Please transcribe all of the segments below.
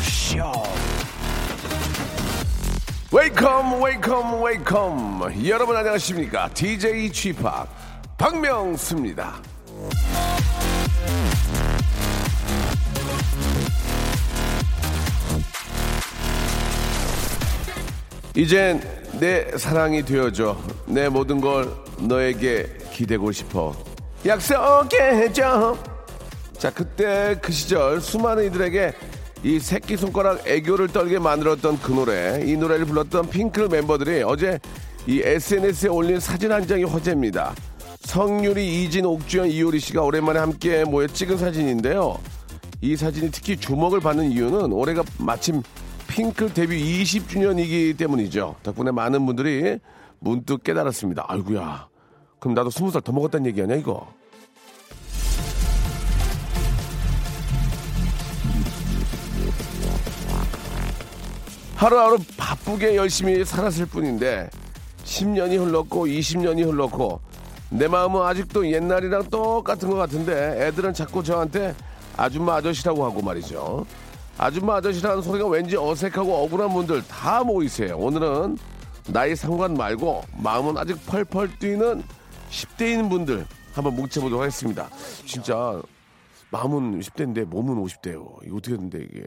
Show. Welcome welcome 여러분 안녕하십니까 DJ p 박명수입니다 이젠 내 사랑이 되어줘. 내 모든 걸 너에게 기대고 싶어. 약속해줘. 자 그때 그 시절 수많은 이들에게 이 새끼 손가락 애교를 떨게 만들었던 그 노래 이 노래를 불렀던 핑클 멤버들이 어제 이 SNS에 올린 사진 한 장이 화제입니다. 성유리, 이진, 옥주현, 이효리 씨가 오랜만에 함께 모여 찍은 사진인데요. 이 사진이 특히 주목을 받는 이유는 올해가 마침 핑클 데뷔 20주년이기 때문이죠. 덕분에 많은 분들이 문득 깨달았습니다. 아이구야. 그럼 나도 20살 더 먹었다는 얘기 아니야, 이거? 하루하루 바쁘게 열심히 살았을 뿐인데 10년이 흘렀고 20년이 흘렀고 내 마음은 아직도 옛날이랑 똑같은 것 같은데 애들은 자꾸 저한테 아줌마 아저씨라고 하고 말이죠. 아줌마 아저씨라는 소리가 왠지 어색하고 억울한 분들 다 모이세요. 오늘은 나이 상관 말고 마음은 아직 펄펄 뛰는 10대인 분들 한번 뭉쳐보도록 하겠습니다. 진짜 마음은 10대인데 몸은 50대예요. 이거 어떻게 했는데 이게?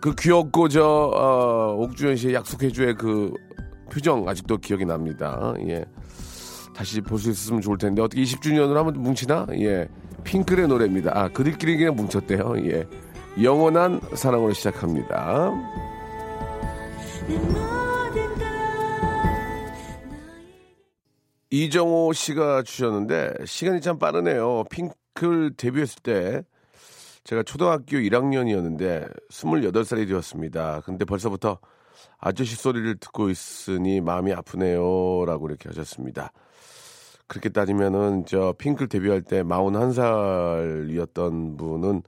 그 귀엽고 저 어, 옥주현 씨의 약속해줘의 그 표정 아직도 기억이 납니다. 예. 다시 볼 수 있었으면 좋을 텐데 어떻게 20주년으로 한번 뭉치나? 예. 핑클의 노래입니다. 아, 그들끼리 그냥 뭉쳤대요. 예. 영원한 사랑으로 시작합니다. 이정호 씨가 주셨는데 시간이 참 빠르네요. 핑클 데뷔했을 때 제가 초등학교 1학년이었는데 28살이 되었습니다. 근데 벌써부터 아저씨 소리를 듣고 있으니 마음이 아프네요. 라고 이렇게 하셨습니다. 그렇게 따지면은 저 핑클 데뷔할 때 41살이었던 분은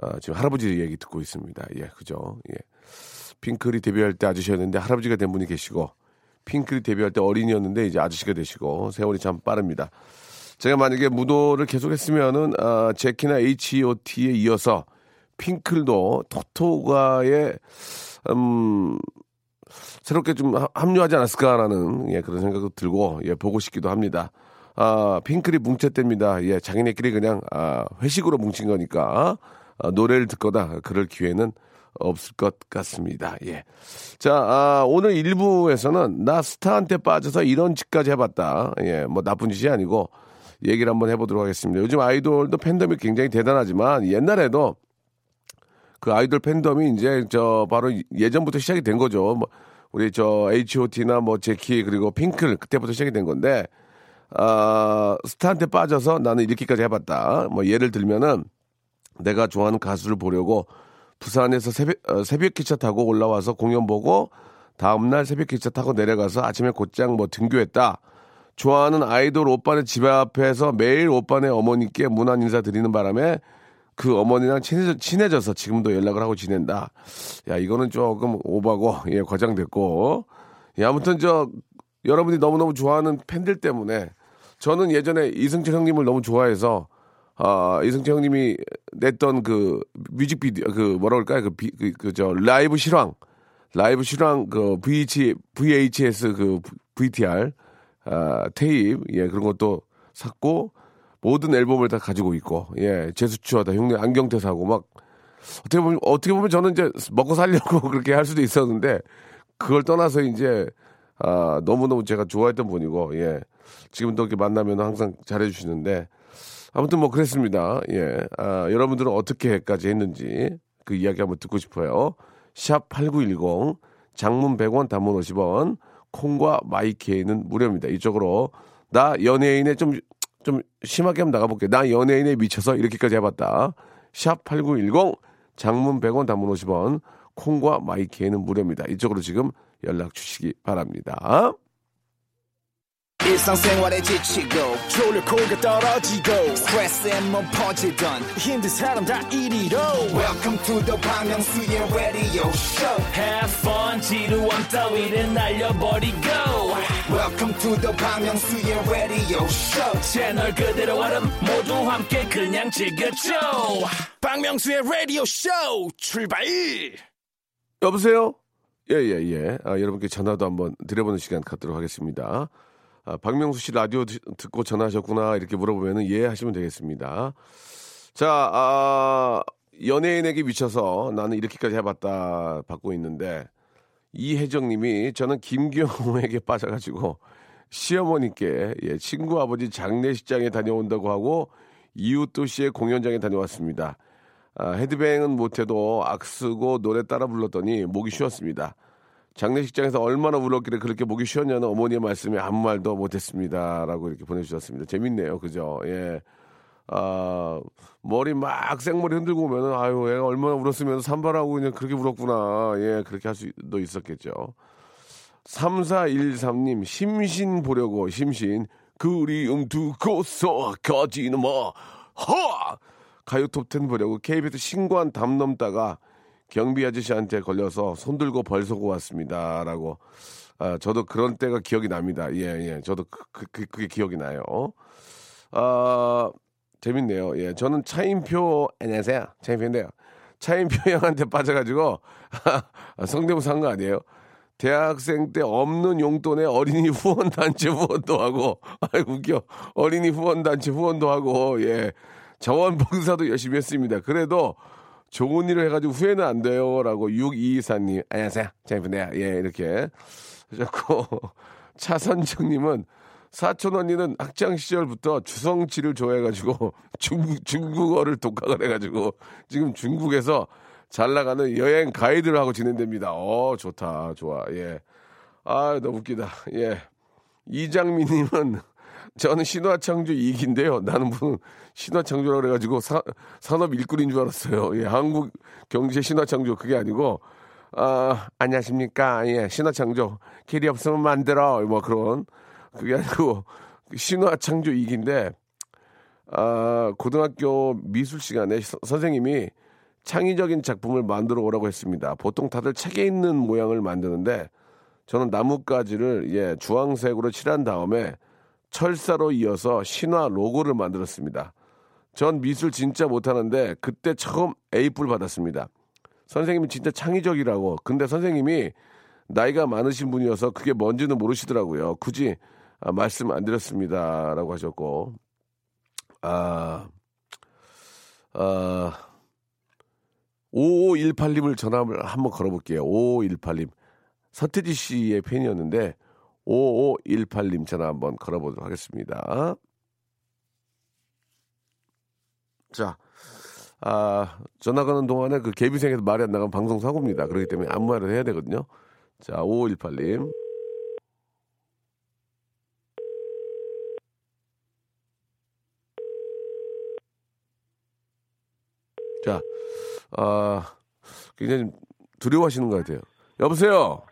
아, 지금 할아버지 얘기 듣고 있습니다. 예, 그죠? 예. 핑클이 데뷔할 때 아저씨였는데 할아버지가 된 분이 계시고 핑클이 데뷔할 때 어린이였는데 이제 아저씨가 되시고 세월이 참 빠릅니다. 제가 만약에 무도를 계속했으면은 아, 제키나 H.O.T에 이어서 핑클도 토토가의 음 새롭게 좀 합류하지 않았을까라는 예, 그런 생각도 들고 예, 보고 싶기도 합니다. 아, 핑클이 뭉쳤답니다. 예, 자기네끼리 그냥 아, 회식으로 뭉친 거니까 아, 노래를 듣거나 그럴 기회는 없을 것 같습니다. 예. 자, 아, 오늘 1부에서는 나 스타한테 빠져서 이런 짓까지 해봤다. 예, 뭐 나쁜 짓이 아니고 얘기를 한번 해보도록 하겠습니다. 요즘 아이돌도 팬덤이 굉장히 대단하지만 옛날에도 그 아이돌 팬덤이 이제 저 바로 예전부터 시작이 된 거죠. 뭐 우리 저 H.O.T나 뭐 제키 그리고 핑클 그때부터 시작이 된 건데 아 스타한테 빠져서 나는 이렇게까지 해봤다. 뭐 예를 들면은 내가 좋아하는 가수를 보려고 부산에서 새벽 어, 새벽 기차 타고 올라와서 공연 보고 다음 날 새벽 기차 타고 내려가서 아침에 곧장 뭐 등교했다. 좋아하는 아이돌 오빠네 집 앞에서 매일 오빠네 어머니께 문안 인사 드리는 바람에 그 어머니랑 친해져, 친해져 서 지금도 연락을 하고 지낸다. 야, 이거는 조금 오바고, 예, 과장됐고. 예, 아무튼 저, 여러분이 너무너무 좋아하는 팬들 때문에 저는 예전에 이승철 형님을 너무 좋아해서, 아, 이승철 형님이 냈던 그 뮤직비디오, 그 뭐라 그럴까요? 그, 비, 그, 그, 저, 라이브 실황. 라이브 실황 그 VH, VHS 그 VTR, 아, 테이프, 예, 그런 것도 샀고, 모든 앨범을 다 가지고 있고, 예, 제수추하다 형님 안경테 사고 막 어떻게 보면 어떻게 보면 저는 이제 먹고 살려고 그렇게 할 수도 있었는데 그걸 떠나서 이제 아, 너무 너무 제가 좋아했던 분이고, 예. 지금도 이렇게 만나면 항상 잘해주시는데, 아무튼 뭐 그랬습니다. 예. 아, 여러분들은 어떻게까지 했는지 그 이야기 한번 듣고 싶어요. 샵 8910, 장문 100원, 단문 50원, 콩과 마이케이는 무료입니다. 이쪽으로 나 연예인의 좀, 좀 심하게 한번 나가볼게요. 나 연예인에 미쳐서 이렇게까지 해봤다. 샵 8910, 장문 100원, 단문 50원, 콩과 마이케이는 무료입니다. 이쪽으로 지금 연락 주시기 바랍니다. 지치고, 떨어지고, 퍼지던, welcome to the Bang Myung-soo's radio show Have fun 지루함 따위를 날려버리고 welcome to the Myung-soo's radio show 채널 그대로 얼음 모두 함께 그냥 즐겨줘 박명수의 라디오 쇼 출발 여보세요? 예, 예, 예. 아, 여러분께 전화도 한번 드려보는 시간 갖도록 하겠습니다. 아, 박명수 씨 라디오 드- 듣고 전화하셨구나. 이렇게 물어보면은 예 하시면 되겠습니다. 자, 아, 연예인에게 미쳐서 나는 이렇게까지 해봤다 받고 있는데 이혜정 님이 저는 김경호에게 빠져가지고 시어머니께 예, 친구 아버지 장례식장에 다녀온다고 하고 이웃 도시의 공연장에 다녀왔습니다. 아, 헤드뱅은 못해도 악쓰고 노래 따라 불렀더니 목이 쉬었습니다. 장례식장에서 얼마나 울었길래 그렇게 목이 쉬었냐는 어머니의 말씀에 아무 말도 못했습니다. 라고 이렇게 보내주셨습니다. 재밌네요. 그죠? 예. 아, 머리 막 생머리 흔들고 오면은, 아유, 애가 얼마나 울었으면 산발하고 그냥 그렇게 울었구나. 예, 그렇게 할 수도 있었겠죠. 3413님, 심신 보려고, 심신. 그리움 두고서 가지는 뭐, 허! 가요 톱10 보려고 KBS 신관 담 넘다가 경비 아저씨한테 걸려서 손 들고 벌서고 왔습니다. 라고. 아, 저도 그런 때가 기억이 납니다. 예, 예. 저도 그, 그, 그, 그게 기억이 나요. 아, 재밌네요. 예. 저는 차인표, 안녕하세요. 차인표인데요. 차인표 형한테 빠져가지고, 성대모사 한 거 아니에요? 대학생 때 없는 용돈에 어린이 후원단체 후원도 하고, 아이 웃겨. 어린이 후원단체 후원도 하고, 예. 자원봉사도 열심히 했습니다. 그래도 좋은 일을 해가지고 후회는 안 돼요. 라고 6224님, 안녕하세요. 재밌네요. 예, 이렇게 하셨고, 차선정님은 사촌 언니는 학창 시절부터 주성치를 좋아해가지고 중국, 중국어를 독학을 해가지고 지금 중국에서 잘 나가는 여행 가이드를 하고 지낸답니다. 어, 좋다. 좋아. 예. 아, 너무 웃기다. 예. 이장미님은 저는 신화창조 이익인데요. 나는 무슨 신화창조라 그래가지고 사, 산업 일꾼인 줄 알았어요. 예, 한국 경제 신화창조 그게 아니고 아 안녕하십니까? 예, 신화창조 길이 없으면 만들어 뭐 그런 그게 아니고 신화 창조 이익인데 아 고등학교 미술 시간에 서- 선생님이 창의적인 작품을 만들어 오라고 했습니다. 보통 다들 책에 있는 모양을 만드는데 저는 나뭇가지를 예 주황색으로 칠한 다음에 철사로 이어서 신화 로고를 만들었습니다. 전 미술 진짜 못하는데 그때 처음 A뿔 받았습니다. 선생님이 진짜 창의적이라고. 근데 선생님이 나이가 많으신 분이어서 그게 뭔지는 모르시더라고요. 굳이 아, 말씀 안 드렸습니다라고 하셨고 아, 아 5518님을 전화를 한번 걸어볼게요. 5518님. 서태지 씨의 팬이었는데 5518님 전화 한번 걸어보도록 하겠습니다. 자, 아, 전화 거는 동안에 그 개비생에서 말이 안 나가면 방송 사고입니다. 그렇기 때문에 아무 말을 해야 되거든요. 자, 5518님. 자, 아, 굉장히 좀 두려워하시는 것 같아요. 여보세요?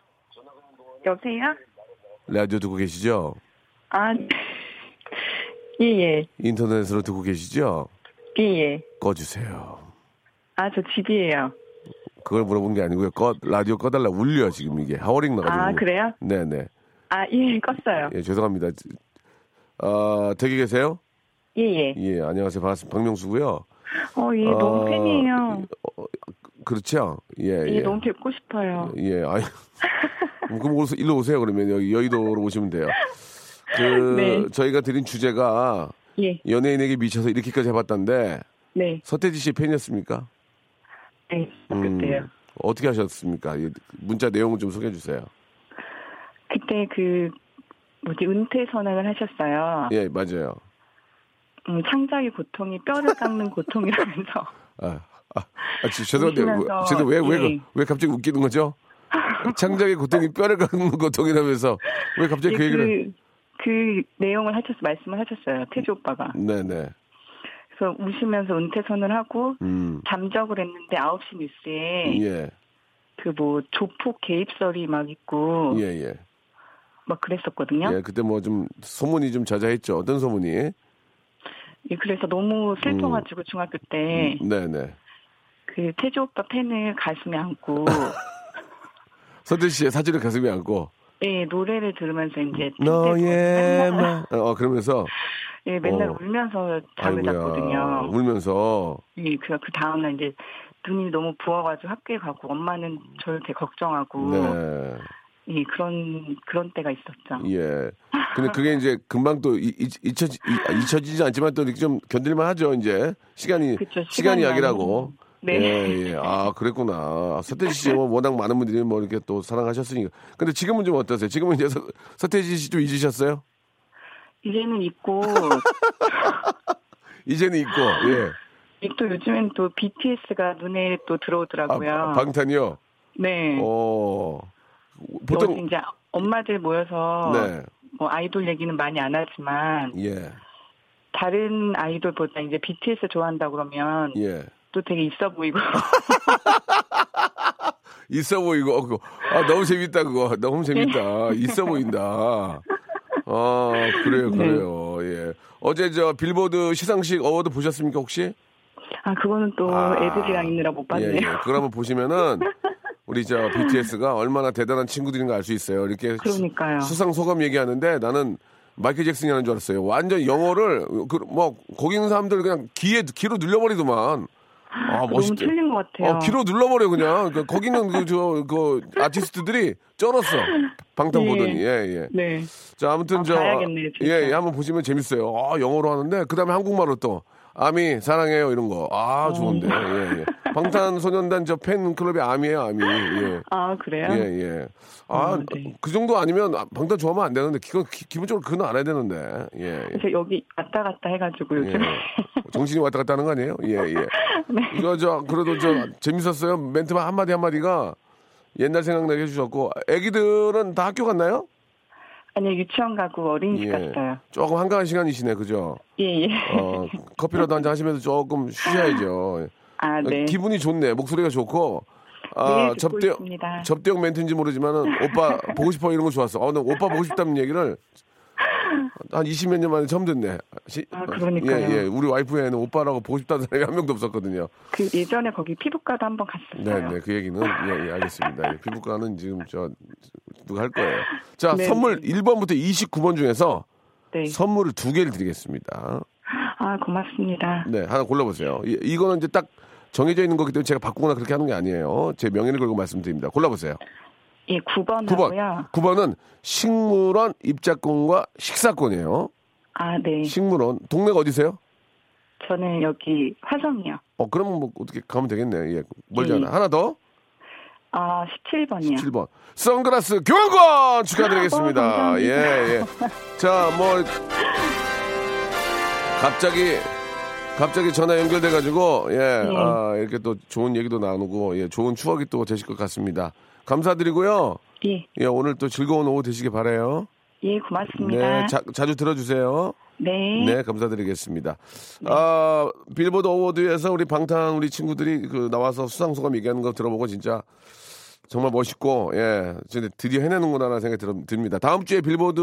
여보세요? 라디오 듣고 계시죠? 아, 예, 예, 인터넷으로 듣고 계시죠? 예, 예. 꺼주세요. 아, 저 집이에요. 그걸 물어본 게 아니고요. 꺼, 라디오 꺼달라 울려 지금 이게 하워링 나가지고. 아, 그래요? 네네. 아, 예, 껐어요. 예 죄송합니다. 아 댁에 계세요? 예, 예. 예 안녕하세요 반갑습니다 박명수고요. 어, 예, 어, 너무 팬이에요. 그렇죠? 예 예, 예. 너무 뵙고 싶어요. 예 아유. 그럼 오서 일로 오세요 그러면 여기 여의도로 오시면 돼요. 그 네. 저희가 드린 주제가 예, 연예인에게 미쳐서 이렇게까지 해봤던데 네, 서태지 씨 팬이었습니까? 네, 음, 그때요. 어떻게 하셨습니까? 예, 문자 내용을 좀 소개해 주세요. 그때 그, 뭐지, 은퇴 선언을 하셨어요. 예 맞아요. 음, 창작의 고통이 뼈를 깎는 고통이라면서. 아, 아, 아 지- 죄송한데 웃으면서, 왜, 왜, 왜, 예. 왜 갑자기 웃기는 거죠? 창작의 고통이 뼈를 깎는 고통이라면서 왜 갑자기 예, 그 얘기를? 그, 그 내용을 하셨, 말씀을 하셨어요. 태주 오빠가. 네네. 그래서 웃으면서 은퇴 선언을 하고, 음. 잠적을 했는데 9시 뉴스에 예. 그뭐 조폭 개입설이 막 있고 예, 예. 막 그랬었거든요. 예, 그때 뭐 좀 소문이 좀 자자했죠. 어떤 소문이? 예, 그래서 너무 슬퍼가지고 중학교 때 네, 네. 그 태조 오빠 팬을 가슴에 안고 서태 씨의 사진을 가슴에 안고 예, 노래를 들으면서 이제 너의 마 어, 그러면서 예, 맨날 어. 울면서 잠을 아이고야, 잤거든요. 울면서 예, 그, 그 다음날 이제 눈이 너무 부어가지고 학교에 가고 엄마는 저를 되게 걱정하고 네. 예, 그런 그런 때가 있었죠. 예. 근데 그게 이제 금방 또 잊혀지, 이- 잊혀지지 않지만 또 이렇게 좀 견딜만 하죠, 이제. 시간이, 그쵸, 시간이 시간이 약이라고. 네. 예, 예. 아, 그랬구나. 서태지 씨, 뭐 워낙 많은 분들이 뭐 이렇게 또 사랑하셨으니까. 근데 지금은 좀 어떠세요? 지금은 이제 서, 서태지 씨 좀 잊으셨어요? 이제는 있고 이제는 있고, 예. 또 요즘엔 또 BTS가 눈에 또 들어오더라고요. 아, 방탄이요? 네. 어. 보통, 이제 엄마들 모여서 네. 뭐 아이돌 얘기는 많이 안 하지만 예, 다른 아이돌보다 이제 BTS 좋아한다 그러면 예. 또 되게 있어 보이고 있어 보이고, 어, 그거. 아, 너무 재밌다, 그거. 너무 재밌다. 있어 보인다. 아, 그래요, 네. 그래요. 예. 어제 저 빌보드 시상식 award 보셨습니까, 혹시? 아 그거는 또 아. 애들이랑 있느라 못 봤네요. 예, 예. 그걸 한번 보시면은 우리 저 BTS가 얼마나 대단한 친구들인가 알수 있어요. 이렇게 그러니까요. 수, 상 소감 얘기하는데 나는 마이클 잭슨이 하는 줄 알았어요. 완전 영어를 그, 뭐 거기 있는 사람들 그냥 귀에 귀로 눌려버리더만. 아 너무 멋있대. 틀린 것 같아요. 어, 귀로 눌러버려 그냥. 그, 거기는 그저그 아티스트들이 쩔었어. 방탄 네. 보더니 예 예. 네. 자 아무튼 아, 저 봐야겠네요, 진짜. 예, 예 한번 보시면 재밌어요. 아 영어로 하는데 그다음에 한국말로 또 아미 사랑해요 이런 거. 아 좋은데. 예 예. 방탄소년단 저 팬클럽의 아미예요 아미. 예. 아 그래요? 예, 예. 아, 어, 네. 그 정도 아니면 방탄 좋아하면 안 되는데, 기본, 기, 본적으로 그건 안 해야 되는데, 예. 예. 그래서 여기 왔다 갔다 해가지고 예. 요즘에 정신이 왔다 갔다 하는 거 아니에요? 예, 예. 네. 이거 저, 그래도 저, 재밌었어요. 멘트만 한 마디 한 마디가 옛날 생각나게 해주셨고, 애기들은 다 학교 갔나요? 아니 유치원 가고 어린이집 예. 갔어요. 조금 한가한 시간이시네, 그죠? 예 예. 어, 커피라도 한 잔 하시면서 조금 쉬셔야죠. 아 네. 기분이 좋네. 목소리가 좋고. 아, 네, 접대. 접대용 멘트인지 모르지만은, 오빠 보고 싶어 이런 거 좋았어. 어, 나 오빠 보고 싶다는 얘기를 한 20몇 년 만에 처음 듣네. 시- 아, 그러니까요. 예, 예. 우리 와이프에는 오빠라고 보고 싶다는 사람이 한 명도 없었거든요. 그 예전에 거기 피부과도 한 번 갔었어요. 네, 네. 그 얘기는, 예, 예, 알겠습니다. 예, 피부과는 지금 저, 누가 할 거예요. 자, 네. 선물 1번부터 29번 중에서 네. 선물을 두 개를 드리겠습니다. 아 고맙습니다. 네, 하나 골라보세요. 이, 이거는 이제 딱 정해져 있는 거기 때문에 제가 바꾸거나 그렇게 하는 게 아니에요. 제 명예를 걸고 말씀드립니다. 골라보세요. 예 9번 9번. 하고요. 9번은 식물원 입장권과 식사권이에요. 아 네. 식물원. 동네가 어디세요? 저는 여기 화성이요. 어, 그러면 뭐 어떻게 가면 되겠네. 예. 멀지 예. 않아. 하나 더. 아 17번이요. 7번. 선글라스 교환권 축하드리겠습니다. 어. 예, 예. 자, 뭐 갑자기 갑자기 전화 연결돼 가지고 예. 네. 아, 이렇게 또 좋은 얘기도 나누고 예, 좋은 추억이 또 되실 것 같습니다. 감사드리고요. 예. 예, 오늘 또 즐거운 오후 되시길 바라요. 예 고맙습니다. 네, 자, 자주 들어주세요. 네. 네, 감사드리겠습니다. 아, 빌보드 어워드에서 우리 방탄 우리 친구들이 그 나와서 수상 소감 얘기하는 거 들어보고 진짜 정말 멋있고 예, 진짜 드디어 해내는구나라는 생각이 들, 듭니다. 다음 주에 빌보드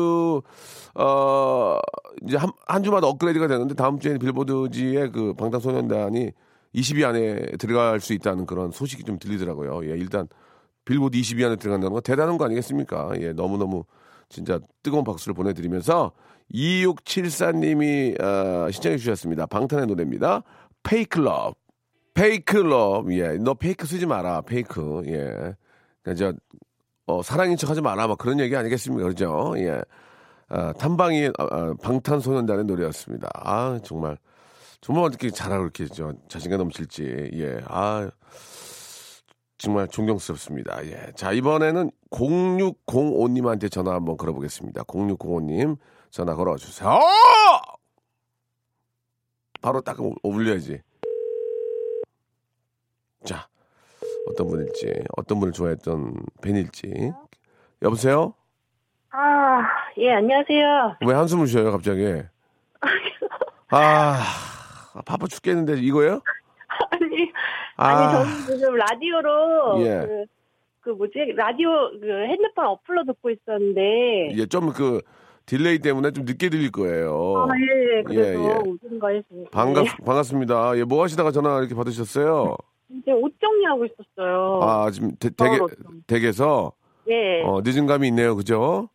어 이제 한, 한 주마다 업그레이드가 되는데 다음 주에 빌보드지의 그 방탄소년단이 20위 안에 들어갈 수 있다는 그런 소식이 좀 들리더라고요. 예, 일단 빌보드 20위 안에 들어간다는 건 대단한 거 아니겠습니까? 예, 너무너무 진짜 뜨거운 박수를 보내드리면서 2674님이 어, 신청해 주셨습니다. 방탄의 노래입니다. 페이클럽. 페이클럽. 예, 너 페이크 쓰지 마라. 페이크. 예. 그러니까 저, 어, 사랑인 척 하지 마라. 막 그런 얘기 아니겠습니까? 그렇죠? 예. 아, 탐방이 아, 아, 방탄소년단의 노래였습니다. 아, 정말. 정말 어떻게 잘하고 이렇게 저 자신감 넘칠지. 예. 아, 정말 존경스럽습니다. 예. 자, 이번에는 0605님한테 전화 한번 걸어보겠습니다. 0605님 전화 걸어주세요. 바로 딱 올- 올려야지. 자, 어떤 분일지, 어떤 분을 좋아했던 팬일지. 여보세요? 아, 예, 안녕하세요. 왜 한숨을 쉬어요, 갑자기? 아, 바빠 죽겠는데, 이거예요? 아니, 아. 저는 지금 라디오로 예. 그 그 뭐지 라디오 그 핸드폰 어플로 듣고 있었는데 예, 좀 그 delay 때문에 좀 늦게 들릴 거예요. 아, 예, 그래서 예, 예. 오신 거였습니다. 반갑 반갑습니다. 예, 뭐 하시다가 전화 이렇게 받으셨어요? 이제 옷 정리하고 있었어요. 아, 지금 대, 댁에. 댁에서 예, 어, 늦은 감이 있네요. 그죠?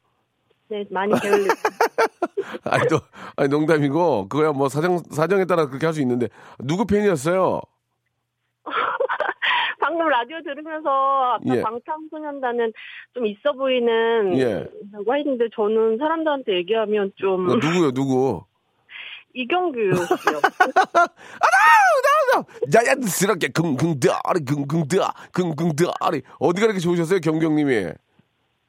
네 많이 게을리. 아니, 또, 아니, 농담이고, 그거야 뭐 사정, 사정에 따라 그렇게 할 수 있는데, 누구 팬이었어요? 방금 라디오 들으면서 아까 예. 방탄소년단은 좀 있어 보이는 예. 라고 했는데 저는 사람들한테 얘기하면 좀 어, 누구요, 누구? 이경규 씨요. 자연스럽게 긍긍다리, 긍긍다, 긍긍다리. 어디가 이렇게 좋으셨어요, 경경님이?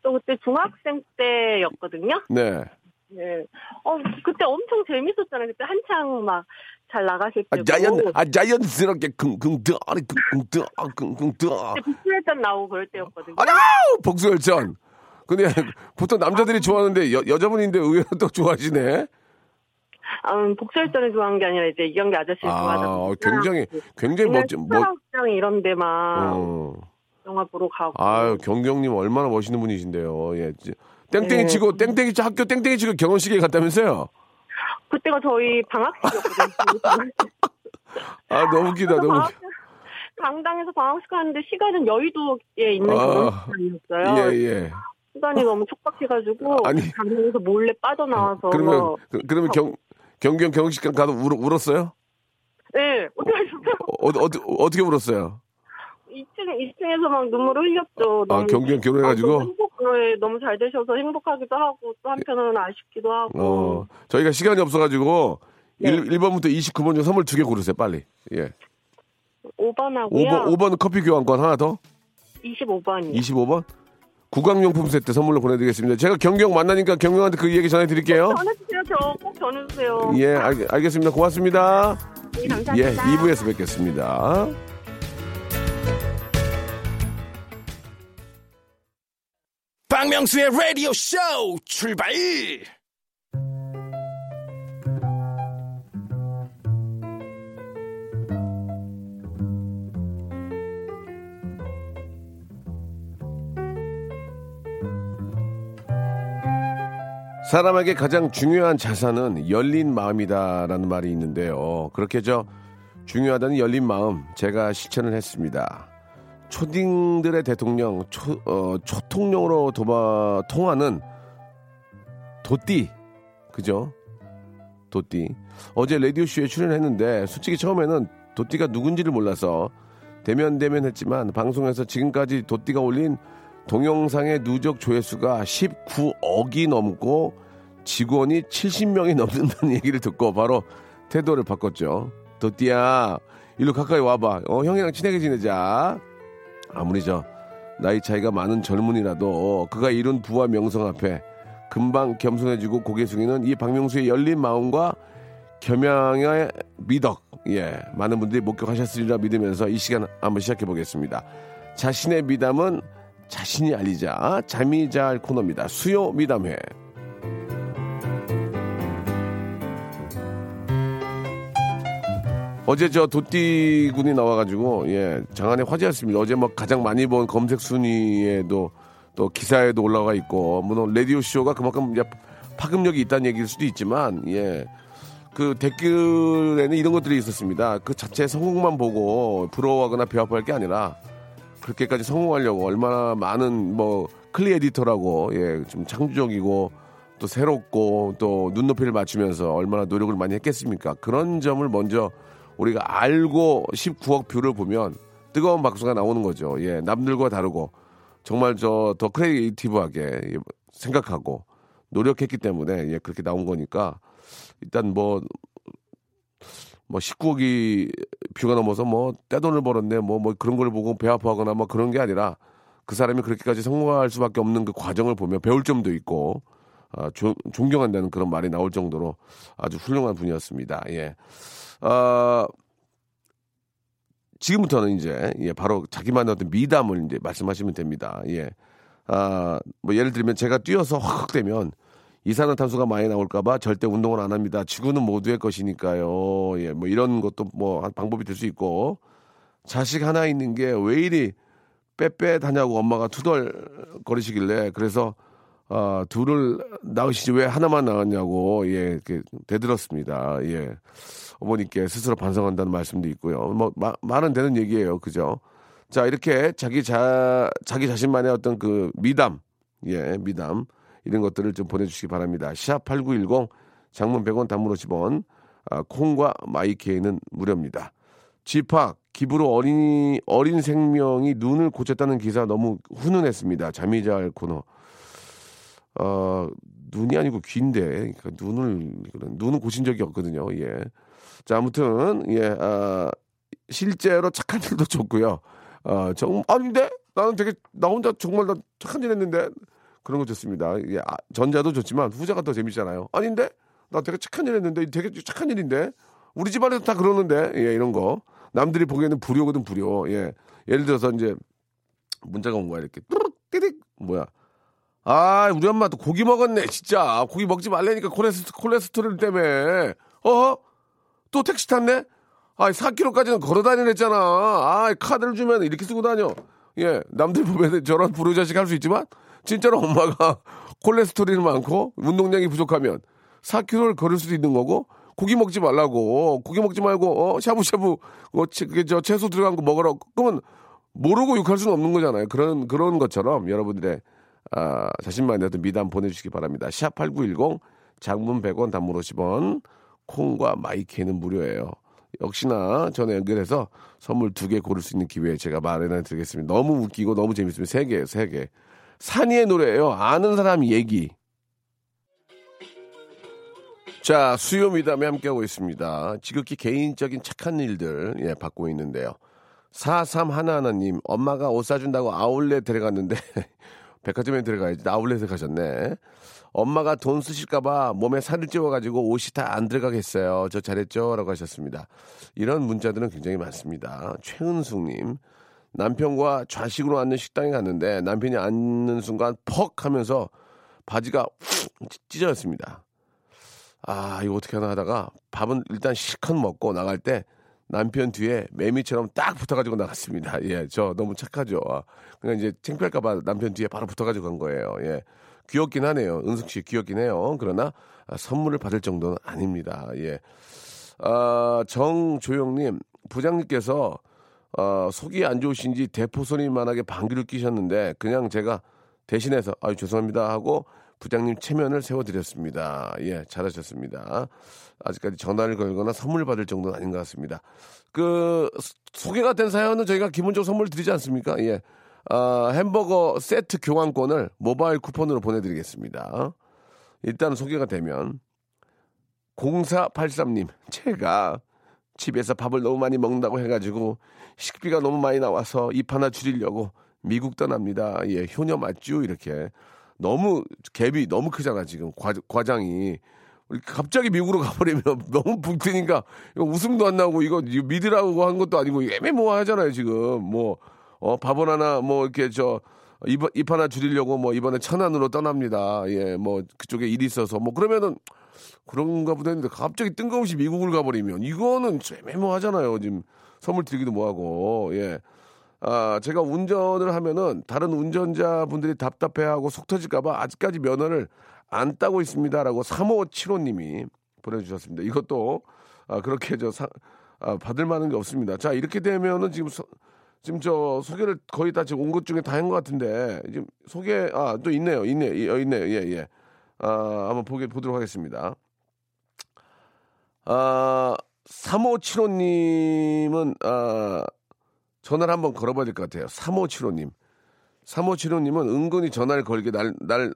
저 그때 중학생 때였거든요. 네. 네. 어 그때 엄청 재밌었잖아요. 그때 한창 막 잘 나가실 아, 때고. 자연, 아, 자연스럽게 긍긍다리, 긍긍다, 긍긍다. 그때 복수했던 나오고 그럴 때였거든요. 아우! 복수열전. 근데 보통 남자들이 좋아하는데 여, 여자분인데 의외로 또 좋아하시네. 음, 복수했전을 좋아한 게 아니라 이제 아저씨를 좋아하다 아, 보니까 굉장히, 굉장히 멋진, 멋, 장 이런 데만 어. 영화 보러 가고. 아유, 경경님 얼마나 멋있는 분이신데요. 예. 지- 땡땡이 네. 치고, 땡땡이 치- 학교 땡땡이 치고 결혼식에 갔다면서요? 그때가 저희 방학식이었거든요. 아, 너무 웃기다, 너무 방학, 웃기다. 강당에서 방학식 하는데 시간은 여의도에 있는 아. 결혼식장이었어요. 예, 예. 시간이 너무 촉박해가지고 아니. 강당에서 몰래 빠져나와서 그러면, 그, 그러면 경, 경경 결혼식 가서 울, 울었어요? 네 어떻게 하셨어요? 어, 어, 어, 어떻게 울었어요? 2층 2층에서 막 눈물을 흘렸죠. 아, 경경 결혼해가지고? 네, 너무 잘 되셔서 행복하기도 하고 또 한편으로는 아쉽기도 하고. 어, 저희가 시간이 없어가지고, 네. 일 1, 1번부터 29번 중 선물 두 개 고르세요, 빨리. 예. 5번하고요. 5번, 5번 커피 교환권 하나 더? 25번이요. 25번? 구강용품 세트 선물로 보내드리겠습니다. 제가 경경 만나니까 경경한테 그 얘기 전해드릴게요. 전해주세요. 저 꼭 전해주세요. 예, 알, 알겠습니다. 고맙습니다. 네, 예, 감사합니다. 2부에서 뵙겠습니다. 박명수의 라디오 쇼 출발 사람에게 가장 중요한 자산은 열린 마음이다라는 말이 있는데요. 그렇게 저 중요하다는 열린 마음 제가 실천을 했습니다. 초딩들의 대통령, 초, 어, 초통령으로 도바, 통하는 도띠. 그죠? 도띠. 어제 라디오 쇼에 출연했는데 솔직히 처음에는 도띠가 누군지를 몰라서 대면 대면 했지만 방송에서 지금까지 도띠가 올린 동영상의 누적 조회수가 19억이 넘고 직원이 70명이 넘는다는 얘기를 듣고 바로 태도를 바꿨죠. 도띠야, 일로 가까이 와봐. 어, 형이랑 친하게 지내자. 아무리 저 나이 차이가 많은 젊은이라도 그가 이룬 부와 명성 앞에 금방 겸손해지고 고개 숙이는 이 박명수의 열린 마음과 겸양의 미덕, 예, 많은 분들이 목격하셨으리라 믿으면서 이 시간 한번 시작해 보겠습니다. 자신의 미담은 자신이 알리자 잠이 잘 코너입니다. 수요 미담회. 어제 저 도티 군이 나와가지고 예 장안의 화제였습니다. 어제 뭐 가장 많이 본 검색 순위에도 또 기사에도 올라가 있고 물론 라디오 쇼가 그만큼 이제 파급력이 있다는 얘기일 수도 있지만 예. 그 댓글에는 이런 것들이 있었습니다. 그 자체 성공만 보고 부러워하거나 배아파할 게 아니라 그렇게까지 성공하려고 얼마나 많은 뭐 creator라고 예 좀 창조적이고 또 새롭고 또 눈높이를 맞추면서 얼마나 노력을 많이 했겠습니까? 그런 점을 먼저 우리가 알고 19억 view를 보면 뜨거운 박수가 나오는 거죠. 예, 남들과 다르고 정말 저 더 creative하게 예, 생각하고 노력했기 때문에 예, 그렇게 나온 거니까 일단 뭐, 뭐 19억이 view가 넘어서 뭐 떼돈을 벌었네 뭐, 뭐 그런 걸 보고 배 아파하거나 뭐 그런 게 아니라 그 사람이 그렇게까지 성공할 수밖에 없는 그 과정을 보며 배울 점도 있고 아, 조- 존경한다는 그런 말이 나올 정도로 아주 훌륭한 분이었습니다. 예. 아, 지금부터는 이제 예, 바로 자기만의 어떤 미담을 이제 말씀하시면 됩니다. 예. 아, 뭐 예를 들면 제가 뛰어서 확 되면 이산화탄소가 많이 나올까봐 절대 운동을 안 합니다. 지구는 모두의 것이니까요. 예, 뭐 이런 것도 뭐한 방법이 될 수 있고 자식 하나 있는 게 왜 이리 빼빼다냐고 엄마가 투덜거리시길래 그래서 아, 둘을 낳으시지 왜 하나만 낳았냐고 예, 이렇게 대들었습니다. 예. 어머니께 스스로 반성한다는 말씀도 있고요. 뭐 마, 말은 되는 얘기예요. 그죠? 자, 이렇게 자기 자 자기 자신만의 어떤 그 미담 예, 미담 이런 것들을 좀 보내 주시기 바랍니다. 샵8910 장문 100원 단문 50원 아, 콩과 마이케이는 무료입니다. 집합 기부로 어린이 어린 생명이 눈을 고쳤다는 기사 너무 훈훈했습니다. 잠이 잘 코너. 어, 눈이 아니고 귀인데 그러니까 눈을 눈은 고친 적이 없거든요. 예. 자 아무튼 예 아, 실제로 착한 일도 좋고요. 어, 정 아닌데 나는 되게 나 혼자 정말 나 착한 일 했는데 그런 거 좋습니다. 예, 아, 전자도 좋지만 후자가 더 재밌잖아요. 아닌데 나 되게 착한 일 했는데 되게 착한 일인데 우리 집안에서 다 그러는데 예 이런 거 남들이 보기에는 불효거든 불효. 예 예를 들어서 이제 문자가 온 거야 이렇게 띠릭 뭐야 아, 우리 엄마 또 고기 먹었네, 진짜. 고기 먹지 말라니까, 콜레스, 콜레스테롤 때문에. 어? 또 택시 탔네? 아, 4km까지는 걸어 다니랬잖아. 아, 카드를 주면 이렇게 쓰고 다녀. 예, 남들 보면 저런 불효자식 할 수 있지만, 진짜로 엄마가 콜레스테롤이 많고, 운동량이 부족하면 4km를 걸을 수도 있는 거고, 고기 먹지 말라고. 고기 먹지 말고, 어, 샤브샤브, 어, 그게 저 채소 들어간 거 먹으라고. 그러면 모르고 욕할 수는 없는 거잖아요. 그런, 그런 것처럼 여러분들의 아, 자신만의 어떤 미담 보내주시기 바랍니다. 샵8910 장문 100원 단문 50원 콩과 마이케는 무료예요. 역시나 전에 연결해서 선물 두 개 고를 수 있는 기회 제가 마련해 드리겠습니다. 너무 웃기고 너무 재밌으면 세 개, 세 개. 산이의 노래예요. 아는 사람 얘기. 자, 수요 미담에 함께하고 있습니다. 지극히 개인적인 착한 일들, 예, 받고 있는데요. 4311님, 엄마가 옷 사준다고 아울렛 데려갔는데, 백화점에 들어가야지. 아울렛에 가셨네. 엄마가 돈 쓰실까봐 몸에 살을 찌워가지고 옷이 다 안 들어가겠어요. 저 잘했죠? 라고 하셨습니다. 이런 문자들은 굉장히 많습니다. 최은숙님. 남편과 좌식으로 앉는 식당에 갔는데 남편이 앉는 순간 퍽 하면서 바지가 훅 찢어졌습니다. 아, 이거 어떻게 하나 하다가 밥은 일단 실컷 먹고 나갈 때 남편 뒤에 매미처럼 딱 붙어가지고 나갔습니다. 예, 저 너무 착하죠. 그러니까 이제 창피할까봐 남편 뒤에 바로 붙어가지고 간 거예요. 예. 귀엽긴 하네요. 은숙 씨 귀엽긴 해요. 그러나 아, 선물을 받을 정도는 아닙니다. 예. 아, 정조영님, 부장님께서 어, 속이 안 좋으신지 대포 소리만하게 방귀를 끼셨는데 그냥 제가 대신해서 아유 죄송합니다 하고 부장님 체면을 세워드렸습니다. 예, 잘하셨습니다. 아직까지 전화를 걸거나 선물 받을 정도는 아닌 것 같습니다. 그 소개가 된 사연은 저희가 기본적으로 선물 드리지 않습니까? 예, 아, 햄버거 세트 교환권을 모바일 쿠폰으로 보내드리겠습니다. 일단 소개가 되면 0483님 제가 집에서 밥을 너무 많이 먹는다고 해가지고 식비가 너무 많이 나와서 입 하나 줄이려고 미국 떠납니다. 예, 효녀 맞죠? 이렇게 너무 갭이 너무 크잖아 지금 과, 과장이 갑자기 미국으로 가버리면 너무 붕트니까 이거 웃음도 안 나고 이거 믿으라고 한 것도 아니고 애매모호하잖아요 지금 뭐 어, 밥원 하나 뭐 이렇게 저 입, 입 하나 줄이려고 뭐 이번에 천안으로 떠납니다. 예, 뭐 그쪽에 일이 있어서 뭐 그러면은 그런가 보다 했는데 갑자기 뜬금없이 미국을 가버리면 이거는 애매모하잖아요. 지금 선물 드리기도 뭐하고 예. 아, 제가 운전을 하면은 다른 운전자분들이 답답해하고 속 터질까봐 아직까지 면허를 안 따고 있습니다라고 3575님이 보내주셨습니다. 이것도 아, 그렇게 저 사, 아, 받을 만한 게 없습니다. 자, 이렇게 되면은 지금 서, 지금 저 소개를 거의 다 지금 온 것 중에 다 한 것 같은데 지금 소개 아 또 있네요, 있네, 요 있네요, 예, 예. 아, 한번 보게 보도록 하겠습니다. 아, 3575님은 아 전화를 한번 걸어봐야 될 것 같아요. 3575님. 3575님은 은근히 전화를 걸게 날, 날,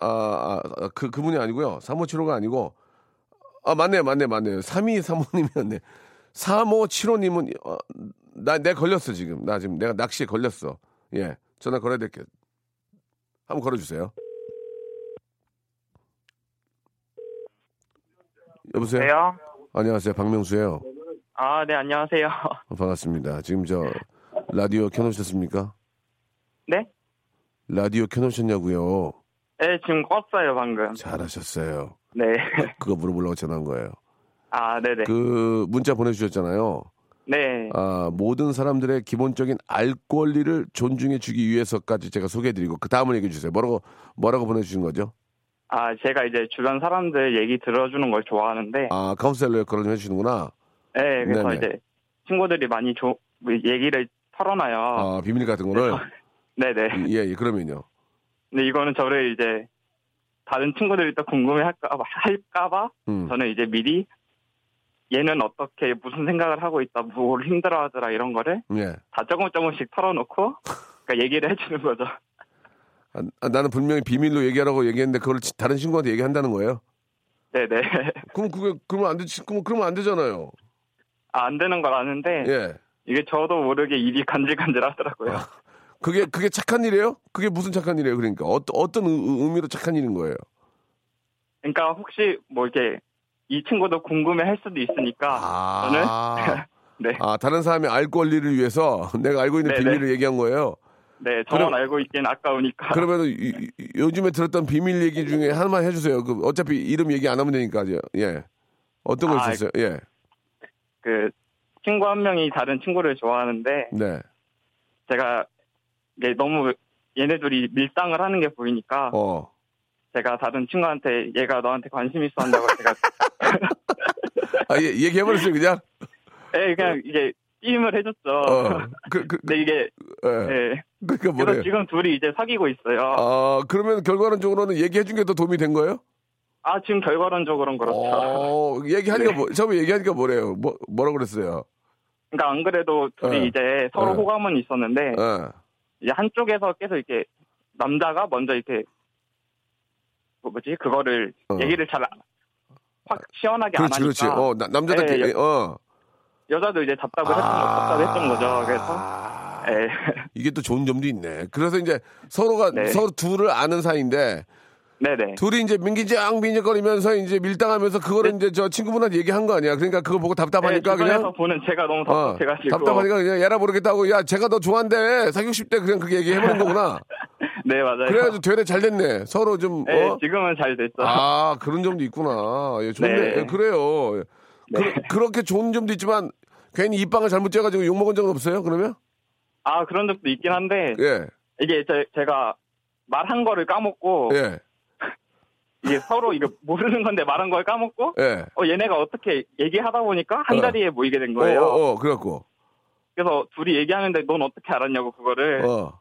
아, 아, 그, 그분이 아니고요. 3575가 아니고, 아, 맞네요, 맞네요, 맞네요. 3235님이었네. 3575님은, 어, 나, 내 걸렸어, 지금. 나 지금 내가 낚시에 걸렸어. 예. 전화 걸어야 될게. 한번 걸어주세요. 여보세요? 네요. 안녕하세요. 박명수예요 아, 네, 안녕하세요. 어, 반갑습니다. 지금 저 라디오 켜놓으셨습니까? 네? 라디오 켜놓으셨냐고요? 네, 지금 껐어요, 방금. 잘하셨어요. 네. 그거 물어보려고 전화한 거예요. 아, 네네. 그 문자 보내주셨잖아요. 네. 아, 모든 사람들의 기본적인 알 권리를 존중해 주기 위해서까지 제가 소개해드리고 그 다음을 얘기해 주세요. 뭐라고 뭐라고 보내주신 거죠? 아, 제가 이제 주변 사람들 얘기 들어주는 걸 좋아하는데, 아 카운셀러 역할을 좀 해주시는구나. 네, 그래서 네네. 이제 친구들이 많이 조, 뭐 얘기를 털어놔요. 아 비밀 같은 거를 네네. 예, 예 그러면요. 근데 이거는 저를 이제 다른 친구들이 또 궁금해 할까봐, 할까봐 음. 저는 이제 미리 얘는 어떻게 무슨 생각을 하고 있다, 뭘 힘들어하더라 이런 거를 예. 다 조금 조금씩 털어놓고 그러니까 얘기를 해주는 거죠. 아, 아, 나는 분명히 비밀로 얘기하라고 얘기했는데 그걸 지- 다른 친구한테 얘기한다는 거예요. 네네. 그럼 그게 그러면 안 되지. 그러면 그러면 안 되잖아요. 아, 안 되는 걸 아는데 예. 이게 저도 모르게 입이 간질간질하더라고요. 아. 그게 그게 착한 일이에요? 그게 무슨 착한 일이에요? 그러니까 어떤 어떤 의- 의미로 착한 일인 거예요? 그러니까 혹시 뭐 이렇게 이 친구도 궁금해 할 수도 있으니까 저는 아, 네, 아 다른 사람의 알 권리를 위해서 내가 알고 있는 네네. 비밀을 얘기한 거예요. 네, 저만 그럼- 알고 있기엔 아까우니까. 그러면 이- 요즘에 들었던 비밀 얘기 중에 하나만 해주세요. 그 어차피 이름 얘기 안 하면 되니까 예. 어떤 거 아, 있었어요? 예. 그 친구 한 명이 다른 친구를 좋아하는데 네. 제가 이게 너무 얘네 둘이 밀당을 하는 게 보이니까 어. 제가 다른 친구한테 얘가 너한테 관심 있어 한다고 제가 아, 예, 얘기해버렸어요, 그냥? 예, 그냥 이게 띄임을 해줬죠. 어. 그, 그, 근데 이게 예. 예. 그러니까 뭐래요? 지금 둘이 이제 사귀고 있어요. 아, 그러면 결과론적으로는 얘기해준 게 더 도움이 된 거예요? 아 지금 결과론적으로는 그렇죠. 어, 얘기하니까 네. 뭐, 처음에 얘기하니까 뭐래요? 뭐, 뭐라 그랬어요? 그러니까 안 그래도 둘이 어. 이제 서로 어. 호감은 있었는데 예. 이제 한쪽에서 계속 이렇게 남자가 먼저 이렇게 뭐 뭐지 그거를 어. 얘기를 잘 확 시원하게 그렇지, 안 그렇지. 하니까 어, 나- 남자답게, 예, 예. 어. 여자도 이제 답답을 했던 거 답답 했던 거죠. 그래서 아, 예. 이게 또 좋은 점도 있네. 그래서 이제 서로가, 네. 서로 둘을 아는 사이인데, 네네. 둘이 이제 민기장 민기거리면서 이제 밀당하면서 그거를 이제 저 친구분한테 얘기한 거 아니야. 그러니까 그걸 보고 네, 답답하니까 주변에서 그냥. 보는 제가 너무 어, 답답해가지고. 답답하니까 그냥 얘라 모르겠다고 야 제가 너 좋아한대. 사귀고 싶대 그냥 그게 얘기해버린 거구나. 네 맞아요. 그래가지고 되레 잘 됐네. 서로 좀 네, 어? 지금은 잘 됐죠. 아 그런 점도 있구나. 예, 좋네. 네. 예, 그래요. 그, 렇게 좋은 점도 있지만 괜히 입방을 잘못 째가지고 욕 먹은 적은 없어요 그러면? 아 그런 적도 있긴 한데 예. 이게 제, 제가 말한 거를 까먹고 예, 이게 서로 이거 모르는 건데 말한 걸 까먹고 예. 어 얘네가 어떻게 얘기하다 보니까 한 어. 자리에 모이게 된 어, 거예요. 어, 어, 그래갖고 그래서 둘이 얘기하는데 넌 어떻게 알았냐고 그거를 어.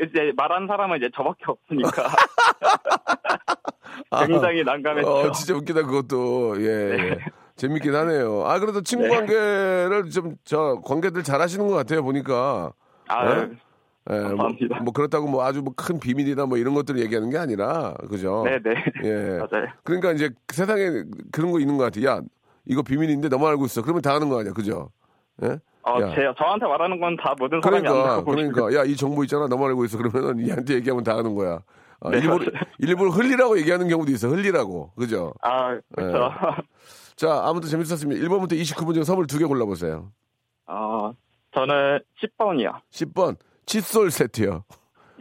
이제 말한 사람은 이제 저밖에 없으니까 아, 굉장히 난감했죠. 어, 진짜 웃기다 그것도 예, 예. 네. 재밌긴 하네요 아 그래도 친구 네. 관계를 좀 저 관계들 잘 하시는 것 같아요 보니까 아, 네? 예, 뭐, 감사합니다. 뭐 그렇다고 뭐 아주 뭐 큰 비밀이나 뭐 이런 것들을 얘기하는 게 아니라 그죠? 네네 예. 맞아요. 그러니까 이제 세상에 그런 거 있는 것 같아. 야 이거 비밀인데 너만 알고 있어. 그러면 다 하는 거 아니야, 그죠? 예? 어, 야. 제, 저한테 말하는 건 다 모든 사람이 그러니까 그러니까 야 이 정보 있잖아. 너만 알고 있어. 그러면은 얘한테 얘기하면 다 하는 거야. 아, 네, 일부러 맞아요. 일부러 흘리라고 얘기하는 경우도 있어. 흘리라고. 그죠? 아 그렇죠. 자, 아무튼 재밌었습니다. 1번부터 29번 중에 선물 두 개 골라보세요. 어 저는 10번이요. 10번 칫솔 세트요.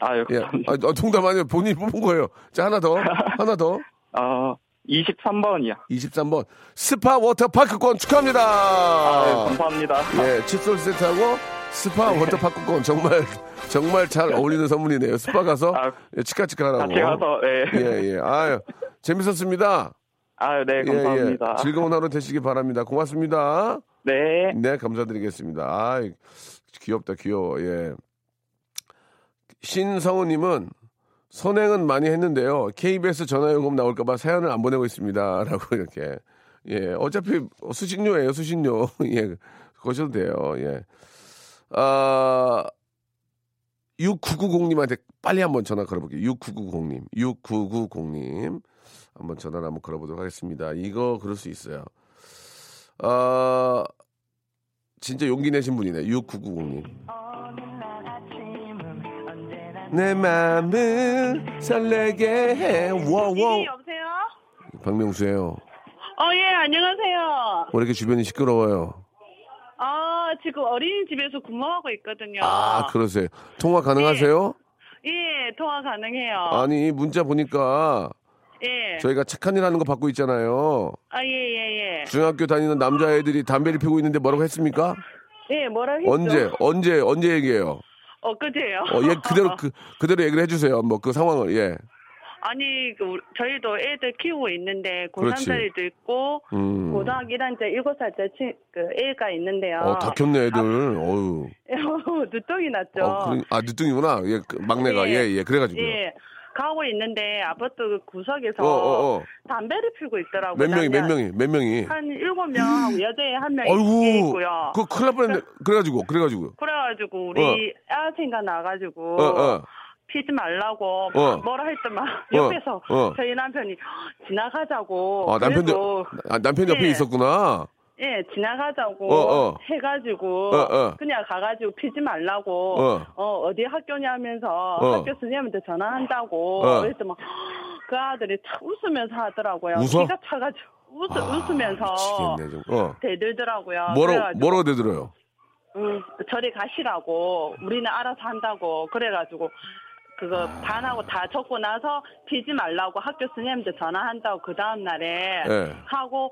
아 예. 감사합니다. 아, 아, 농담 아니에요. 본인이 뽑은 거예요. 자, 하나 더. 하나 더. 어 23번이요. 23번 스파 워터파크권 축하합니다. 아, 네, 감사합니다. 예, 칫솔 세트하고 스파 워터파크권 정말 정말 잘 어울리는 선물이네요. 스파 가서 아, 예, 치카치카하라고. 같이 가서 예. 예, 예. 아유, 재밌었습니다. 아, 네, 예, 감사합니다. 예. 즐거운 하루 되시기 바랍니다. 고맙습니다. 네. 네, 감사드리겠습니다. 아, 귀엽다, 귀여워. 예. 신성우님은 선행은 많이 했는데요. KBS 전화요금 나올까봐 사연을 안 보내고 있습니다. 라고 이렇게. 예, 어차피 수신료예요, 수신료. 예, 거셔도 돼요. 예. 아, 6990님한테 빨리 한번 전화 걸어볼게요. 6990님. 6990님. 한번 전화를 한번 걸어보도록 하겠습니다. 이거 그럴 수 있어요. 아, 진짜 용기 내신 분이네. 6990님. 내 맘을 설레게 해. 워워. 네, 여보세요? 박명수예요. 어, 예, 안녕하세요. 왜 이렇게 주변이 시끄러워요? 아, 지금 어린이집에서 근무하고 있거든요. 아, 그러세요. 통화 가능하세요? 예, 통화 가능해요. 아니, 문자 보니까 예. 저희가 착한 일 하는 거 받고 있잖아요. 아, 예, 예, 예. 중학교 다니는 남자애들이 담배를 피우고 있는데 뭐라고 했습니까? 예, 뭐라 했죠? 언제 언제 언제 얘기해요? 엊그제요. 어, 예 그대로 그 그대로 얘기를 해주세요. 뭐 그 상황을 예. 아니, 그 우리- 저희도 애들 키우고 있는데, 그렇지. 고3짜리도 있고, 음. 고등학교 1학년 7살짜리 친, 그 애가 있는데요. 어, 다 켰네 애들. 어유. 늦둥이 났죠. 어, 그러- 아 늦둥이구나. 예, 그 막내가 예. 예, 예, 그래가지고요. 예. 가고 있는데 아파트 그 구석에서 어, 어, 어. 담배를 피우고 있더라고요. 몇 명이 몇 명이 몇 명이. 한 일곱 명하고 여자애 한 명이. 있고요. 그 큰일 날 뻔했네. 그래가지고 그래가지고. 그래가지고 우리 아 생각나가지고 어, 어. 피지 말라고 어. 뭐라 했더만 옆에서 어. 저희 남편이 지나가자고 아 남편도 아, 남편 옆에 예. 있었구나. 예 지나가자고 어, 어. 해가지고 어, 어. 그냥 가가지고 피지 말라고 어. 어, 어디 학교냐면서 어. 학교 선생님한테 전화한다고 어. 그랬더만 그 아들이 참 웃으면서 하더라고요 웃어? 기가 차가지고 웃, 아, 웃으면서 미치겠네 좀. 어. 대들더라고요 그래가지고 뭐로 대들어요? 음, 저리 가시라고 우리는 알아서 한다고 그래가지고 그거 아. 반하고 다 적고 나서 피지 말라고 학교 선생님한테 전화한다고 그 다음 날에 예. 하고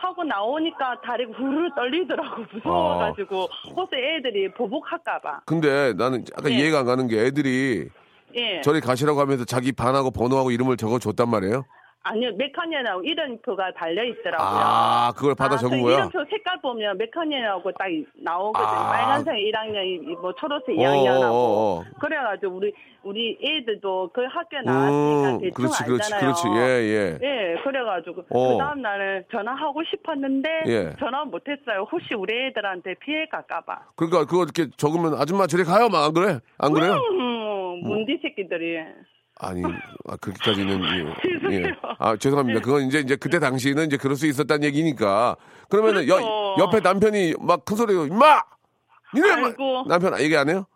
하고 나오니까 다리가 후루룩 떨리더라고. 무서워가지고. 혹시 애들이 보복할까봐. 근데 나는 약간 예. 이해가 안 가는 게 애들이 예. 저리 가시라고 하면서 자기 반하고 번호하고 이름을 적어 줬단 말이에요. 아니요 메카니언하고 이름표가 달려 있더라고요. 아, 그걸 받아 그 적은 거야? 이름표 색깔 보면 메카니언하고 딱 나오거든요. 아. 빨간색 1학년, 뭐 초록색 어, 2학년하고. 어, 어. 그래가지고 우리 우리 애들도 그 학교 나왔으니까 음, 대충 그렇지, 그렇지, 알잖아요. 그렇지. 예, 예. 예, 그래가지고 어. 그 다음 날에 전화하고 싶었는데 예. 전화 못했어요. 혹시 우리 애들한테 피해 갈까봐. 그러니까 그거 이렇게 적으면 아줌마 저리 가요, 막 안 그래? 안 그래요? 음, 문디 새끼들이. 아니, 아, 그렇게까지는 예, 예. 아 죄송합니다. 그건 이제 이제 그때 당시에는 이제 그럴 수 있었다는 얘기니까. 그러면은 여, 그렇죠. 옆에 남편이 막 큰 소리로 임마, 니네 마-" 아이고. 남편 얘기 안 해요?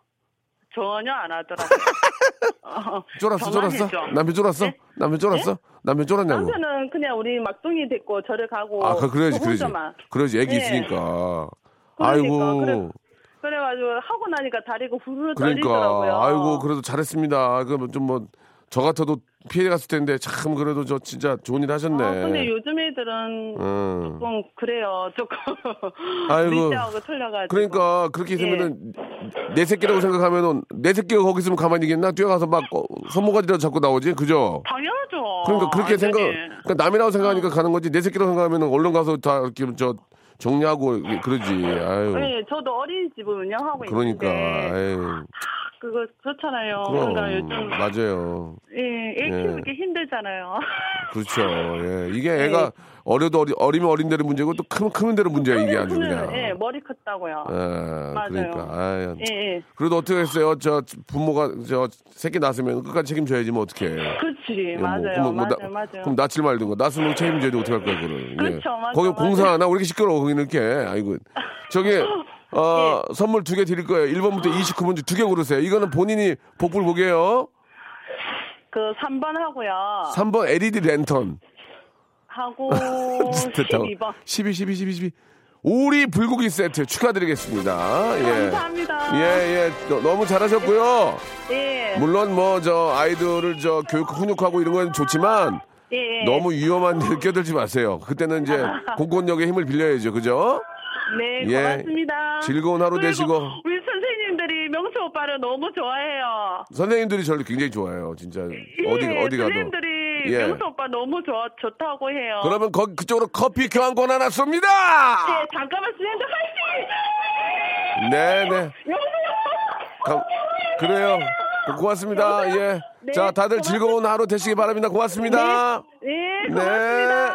전혀 안 하더라고요. 어, 쫄았어, 쫄았어? 했죠. 남편 쫄았어? 네? 남편 쫄았어? 남편 쫄았냐고? 남편은 그냥 우리 막둥이 됐고 저를 가고 아, 그 그래야지, 저 그래야지. 그래야지, 애기 예. 있으니까. 그러니까, 아이고. 그래- 그래가지고 하고 나니까 다리가 후루룩 그러니까 떨리더라고요. 아이고 그래도 잘했습니다. 그럼 좀뭐 저 같아도 피해 갔을 텐데 참 그래도 저 진짜 좋은 일 하셨네. 아, 근데 요즘 애들은 음. 조금 그래요. 조금 아이고. 밑하고 틀려가지고. 그러니까 그렇게 예. 있으면은 내 새끼라고 생각하면은 내 새끼가 거기 있으면 가만히 있겠나? 뛰어가서 막 어, 손모가지라도 잡고 나오지, 그죠? 당연하죠. 그러니까 그렇게 완전히. 생각, 그러니까 남이라고 생각하니까 가는 거지. 내 새끼라고 생각하면은 얼른 가서 다 이렇게 저 정리하고 그러지. 아유. 네, 저도 어린이집을 운영하고 그러니까, 있는데 아유. 그거 그렇잖아요. 그럼 그러니까 요즘 맞아요. 예, 애 예. 키우기 힘들잖아요. 그렇죠. 예. 이게 네. 애가 어려도 어리, 어리면 어린 대로 문제고 또 크면 크면 대로 문제야 이게 아주 그냥. 예, 머리 컸다고요. 예, 맞아요. 그러니까. 아유. 예, 예. 그래도 어떻게 했어요? 저 부모가 저 새끼 낳았으면 끝까지 책임져야지 뭐 어떻게. 그렇지, 맞아요, 맞아요, 맞아요. 그럼 낳질 말든가. 낳았으면 책임져야지 어떻게 할 거야, 그거를. 그렇죠, 맞아, 거기 맞아. 공사 하나? 왜 이렇게 시끄러워, 거기 이렇게. 아이고. 저기, 어, 예. 선물 두 개 드릴 거예요. 1번부터 29번 두개 고르세요. 이거는 본인이 복불 보게요. 그 3번 하고요. 3번 LED 랜턴. 하고 됐다. 12번. 12, 12, 12, 12. 오리 불고기 세트 축하드리겠습니다. 예. 감사합니다. 예, 예. 너- 너무 잘하셨고요. 예. 물론 뭐 저 아이들을 저 교육 훈육하고 이런 건 좋지만 예, 예. 너무 위험한 데 끼어들지 마세요. 그때는 이제 공권력의 힘을 빌려야죠. 그죠? 네, 예. 고맙습니다. 즐거운 하루 되시고. 우리 선생님들이 명수 오빠를 너무 좋아해요. 선생님들이 저를 굉장히 좋아해요. 진짜 어디 예, 어디 가도. 선생님들이 예. 명수 오빠 너무 좋아, 좋다고 해요. 그러면 거기 그쪽으로 커피 교환권 하나 쏩니다. 예, 잠깐만 선생님들 화이팅! 네, 네. 감- 그래요. 고맙습니다. 예. 네, 자, 다들 고맙습니다. 즐거운 하루 되시기 바랍니다. 고맙습니다. 네, 네. 고맙습니다.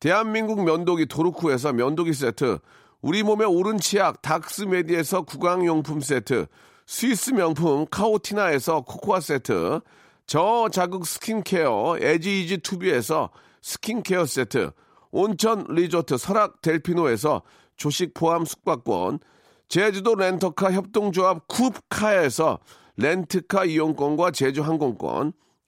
대한민국 면도기 도루코에서 면도기 세트, 우리 몸의 옳은 치약 닥스메디에서 구강용품 세트, 스위스 명품 카오티나에서 코코아 세트, 저자극 스킨케어 에지이지 투비에서 스킨케어 세트, 온천 리조트 설악 델피노에서 조식 포함 숙박권, 제주도 렌터카 협동조합 쿱카에서 렌트카 이용권과 제주 항공권,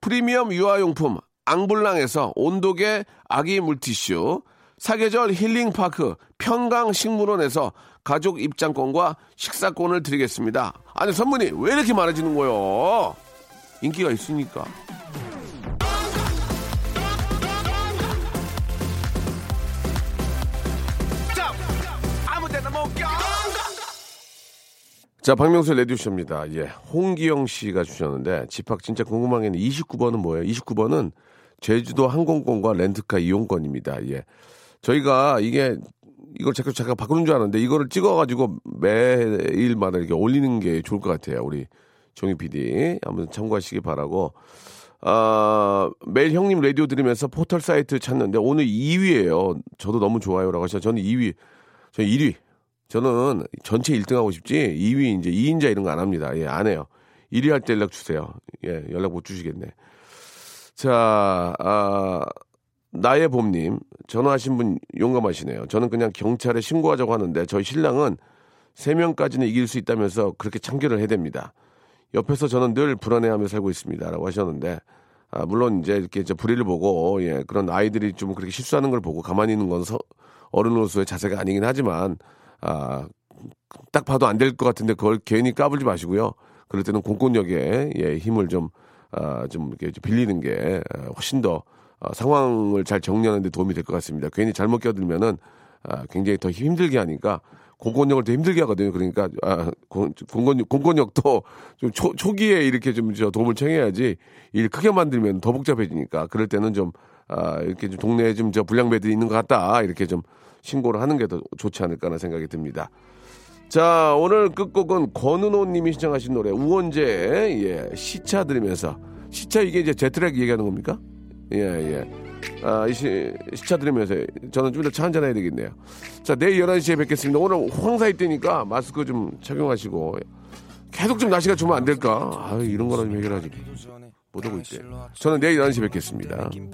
프리미엄 유아용품 앙블랑에서 온도계 아기 물티슈, 사계절 힐링파크 평강식물원에서 가족 입장권과 식사권을 드리겠습니다. 아니 선물이 왜 이렇게 많아지는 거요? 인기가 있으니까. 자, 박명수 레디오쇼입니다. 예. 홍기영 씨가 주셨는데, 집합 진짜 궁금한 게 29번은 뭐예요? 29번은 제주도 항공권과 렌트카 이용권입니다. 예. 저희가 이게, 이걸 자꾸 잠깐 바꾸는 줄 아는데, 이거를 찍어가지고 매일마다 이렇게 올리는 게 좋을 것 같아요. 우리 종희 PD. 한번 참고하시기 바라고. 아, 매일 형님 라디오 들으면서 포털 사이트 찾는데, 오늘 2위예요 저도 너무 좋아요라고 하셔서 저는 2위, 저 1위. 저는 전체 1등 하고 싶지 2위 이제 2인자 이런 거 안 합니다. 예, 안 해요. 1위 할 때 연락 주세요. 예, 연락 못 주시겠네. 자, 아, 나의 봄님 전화하신 분 용감하시네요. 저는 그냥 경찰에 신고하자고 하는데 저희 신랑은 3명까지는 이길 수 있다면서 그렇게 참견을 해댑니다. 옆에서 저는 늘 불안해하며 살고 있습니다라고 하셨는데 아, 물론 이제 이렇게 이제 불의를 보고 예, 그런 아이들이 좀 그렇게 실수하는 걸 보고 가만히 있는 건 서, 어른으로서의 자세가 아니긴 하지만 아, 딱 봐도 안 될 것 같은데 그걸 괜히 까불지 마시고요. 그럴 때는 공권력에 예, 힘을 좀, 아, 좀 이렇게 좀 빌리는 게 아, 훨씬 더 아, 상황을 잘 정리하는 데 도움이 될 것 같습니다. 괜히 잘못 껴들면은 아, 굉장히 더 힘들게 하니까 공권력을 더 힘들게 하거든요. 그러니까 아, 공, 공권, 공권력도 좀 초, 초기에 이렇게 좀 저 도움을 청해야지 일 크게 만들면 더 복잡해지니까 그럴 때는 좀 아, 이렇게 좀 동네에 좀 저 불량배들이 있는 것 같다 이렇게 좀 신고를 하는 게 더 좋지 않을까 하는 생각이 듭니다. 자, 오늘 끝곡은 권은호 님이 신청하신 노래 우원재 예, 시차 들으면서 시차 이게 이제 제트랙 얘기하는 겁니까? 예, 예. 아, 이 시, 시차 들으면서 저는 좀 더 차 한잔 해야 되겠네요. 자, 내일 11시에 뵙겠습니다. 오늘 황사일 때니까 마스크 좀 착용하시고 계속 좀 날씨가 좋으면 안 될까? 아, 이런 거나 좀 해결하지. 못하고 있대. 저는 내일 11시에 뵙겠습니다. 긴